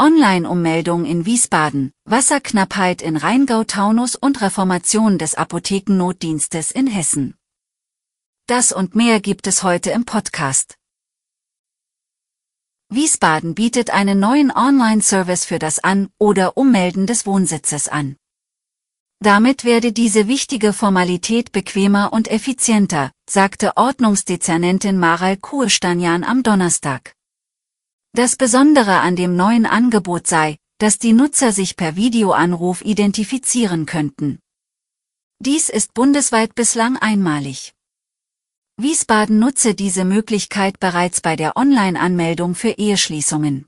Online-Ummeldung in Wiesbaden, Wasserknappheit in Rheingau-Taunus und Reformation des Apothekennotdienstes in Hessen. Das und mehr gibt es heute im Podcast. Wiesbaden bietet einen neuen Online-Service für das An- oder Ummelden des Wohnsitzes an. Damit werde diese wichtige Formalität bequemer und effizienter, sagte Ordnungsdezernentin Maral Kuhstanjan am Donnerstag. Das Besondere an dem neuen Angebot sei, dass die Nutzer sich per Videoanruf identifizieren könnten. Dies ist bundesweit bislang einmalig. Wiesbaden nutze diese Möglichkeit bereits bei der Online-Anmeldung für Eheschließungen.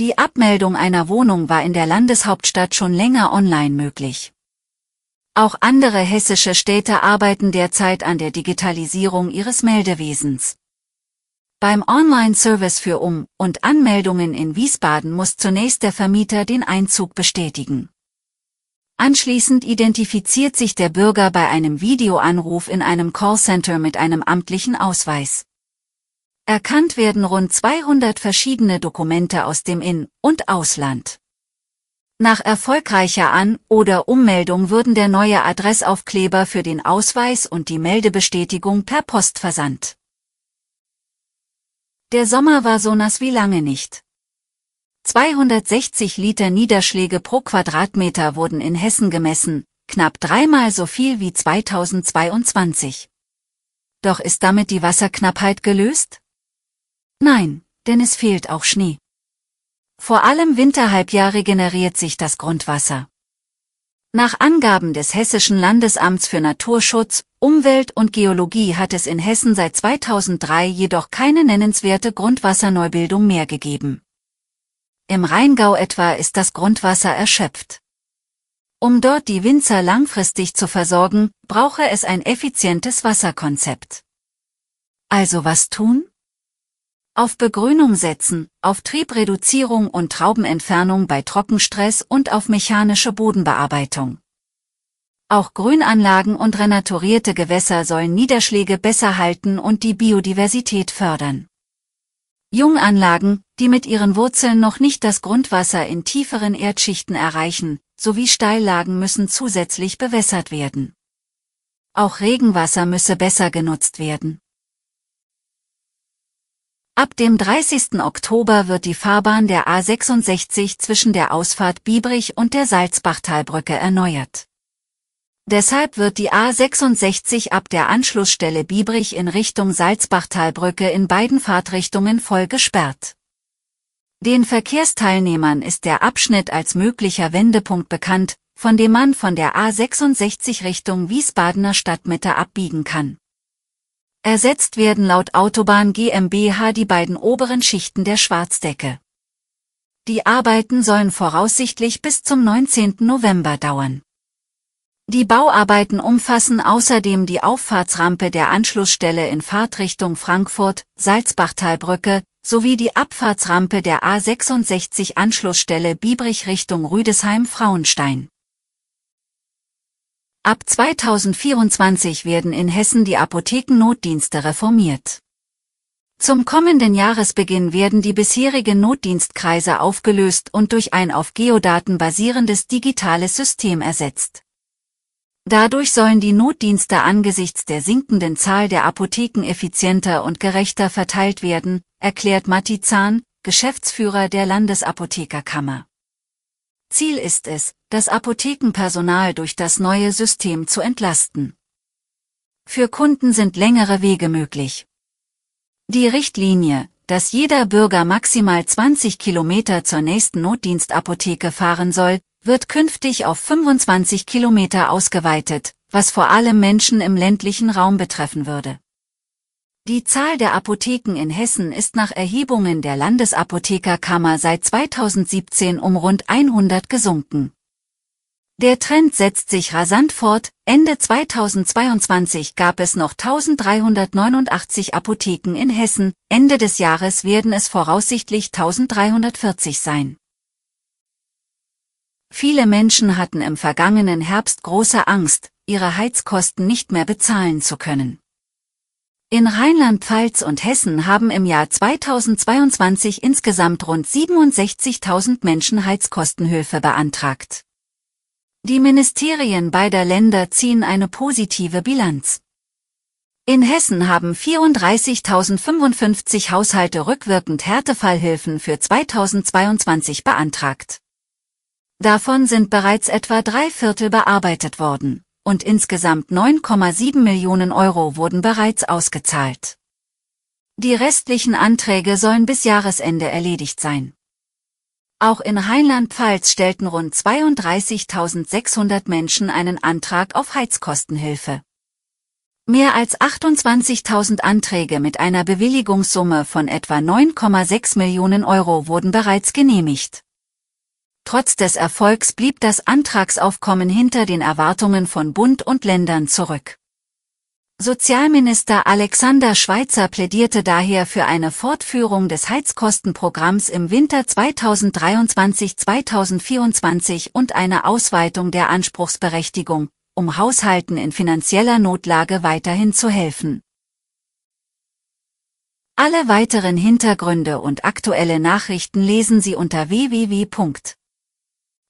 Die Abmeldung einer Wohnung war in der Landeshauptstadt schon länger online möglich. Auch andere hessische Städte arbeiten derzeit an der Digitalisierung ihres Meldewesens. Beim Online-Service für Um- und Anmeldungen in Wiesbaden muss zunächst der Vermieter den Einzug bestätigen. Anschließend identifiziert sich der Bürger bei einem Videoanruf in einem Callcenter mit einem amtlichen Ausweis. Erkannt werden rund 200 verschiedene Dokumente aus dem In- und Ausland. Nach erfolgreicher An- oder Ummeldung würden der neue Adressaufkleber für den Ausweis und die Meldebestätigung per Post versandt. Der Sommer war so nass wie lange nicht. 260 Liter Niederschläge pro Quadratmeter wurden in Hessen gemessen, knapp dreimal so viel wie 2022. Doch ist damit die Wasserknappheit gelöst? Nein, denn es fehlt auch Schnee. Vor allem Winterhalbjahr regeneriert sich das Grundwasser. Nach Angaben des Hessischen Landesamts für Naturschutz, Umwelt und Geologie hat es in Hessen seit 2003 jedoch keine nennenswerte Grundwasserneubildung mehr gegeben. Im Rheingau etwa ist das Grundwasser erschöpft. Um dort die Winzer langfristig zu versorgen, brauche es ein effizientes Wasserkonzept. Also was tun? Auf Begrünung setzen, auf Triebreduzierung und Traubenentfernung bei Trockenstress und auf mechanische Bodenbearbeitung. Auch Grünanlagen und renaturierte Gewässer sollen Niederschläge besser halten und die Biodiversität fördern. Junganlagen, die mit ihren Wurzeln noch nicht das Grundwasser in tieferen Erdschichten erreichen, sowie Steillagen müssen zusätzlich bewässert werden. Auch Regenwasser müsse besser genutzt werden. Ab dem 30. Oktober wird die Fahrbahn der A66 zwischen der Ausfahrt Biebrich und der Salzbachtalbrücke erneuert. Deshalb wird die A66 ab der Anschlussstelle Biebrich in Richtung Salzbachtalbrücke in beiden Fahrtrichtungen voll gesperrt. Den Verkehrsteilnehmern ist der Abschnitt als möglicher Wendepunkt bekannt, von dem man von der A66 Richtung Wiesbadener Stadtmitte abbiegen kann. Ersetzt werden laut Autobahn GmbH die beiden oberen Schichten der Schwarzdecke. Die Arbeiten sollen voraussichtlich bis zum 19. November dauern. Die Bauarbeiten umfassen außerdem die Auffahrtsrampe der Anschlussstelle in Fahrtrichtung Frankfurt, Salzbachtalbrücke, sowie die Abfahrtsrampe der A66 Anschlussstelle Biebrich Richtung Rüdesheim-Frauenstein. Ab 2024 werden in Hessen die Apothekennotdienste reformiert. Zum kommenden Jahresbeginn werden die bisherigen Notdienstkreise aufgelöst und durch ein auf Geodaten basierendes digitales System ersetzt. Dadurch sollen die Notdienste angesichts der sinkenden Zahl der Apotheken effizienter und gerechter verteilt werden, erklärt Matti Zahn, Geschäftsführer der Landesapothekerkammer. Ziel ist es, das Apothekenpersonal durch das neue System zu entlasten. Für Kunden sind längere Wege möglich. Die Richtlinie, dass jeder Bürger maximal 20 Kilometer zur nächsten Notdienstapotheke fahren soll, wird künftig auf 25 Kilometer ausgeweitet, was vor allem Menschen im ländlichen Raum betreffen würde. Die Zahl der Apotheken in Hessen ist nach Erhebungen der Landesapothekerkammer seit 2017 um rund 100 gesunken. Der Trend setzt sich rasant fort, Ende 2022 gab es noch 1389 Apotheken in Hessen, Ende des Jahres werden es voraussichtlich 1340 sein. Viele Menschen hatten im vergangenen Herbst große Angst, ihre Heizkosten nicht mehr bezahlen zu können. In Rheinland-Pfalz und Hessen haben im Jahr 2022 insgesamt rund 67.000 Menschen Heizkostenhilfe beantragt. Die Ministerien beider Länder ziehen eine positive Bilanz. In Hessen haben 34.055 Haushalte rückwirkend Härtefallhilfen für 2022 beantragt. Davon sind bereits etwa drei Viertel bearbeitet worden, und insgesamt 9,7 Millionen Euro wurden bereits ausgezahlt. Die restlichen Anträge sollen bis Jahresende erledigt sein. Auch in Rheinland-Pfalz stellten rund 32.600 Menschen einen Antrag auf Heizkostenhilfe. Mehr als 28.000 Anträge mit einer Bewilligungssumme von etwa 9,6 Millionen Euro wurden bereits genehmigt. Trotz des Erfolgs blieb das Antragsaufkommen hinter den Erwartungen von Bund und Ländern zurück. Sozialminister Alexander Schweitzer plädierte daher für eine Fortführung des Heizkostenprogramms im Winter 2023-2024 und eine Ausweitung der Anspruchsberechtigung, um Haushalten in finanzieller Notlage weiterhin zu helfen. Alle weiteren Hintergründe und aktuelle Nachrichten lesen Sie unter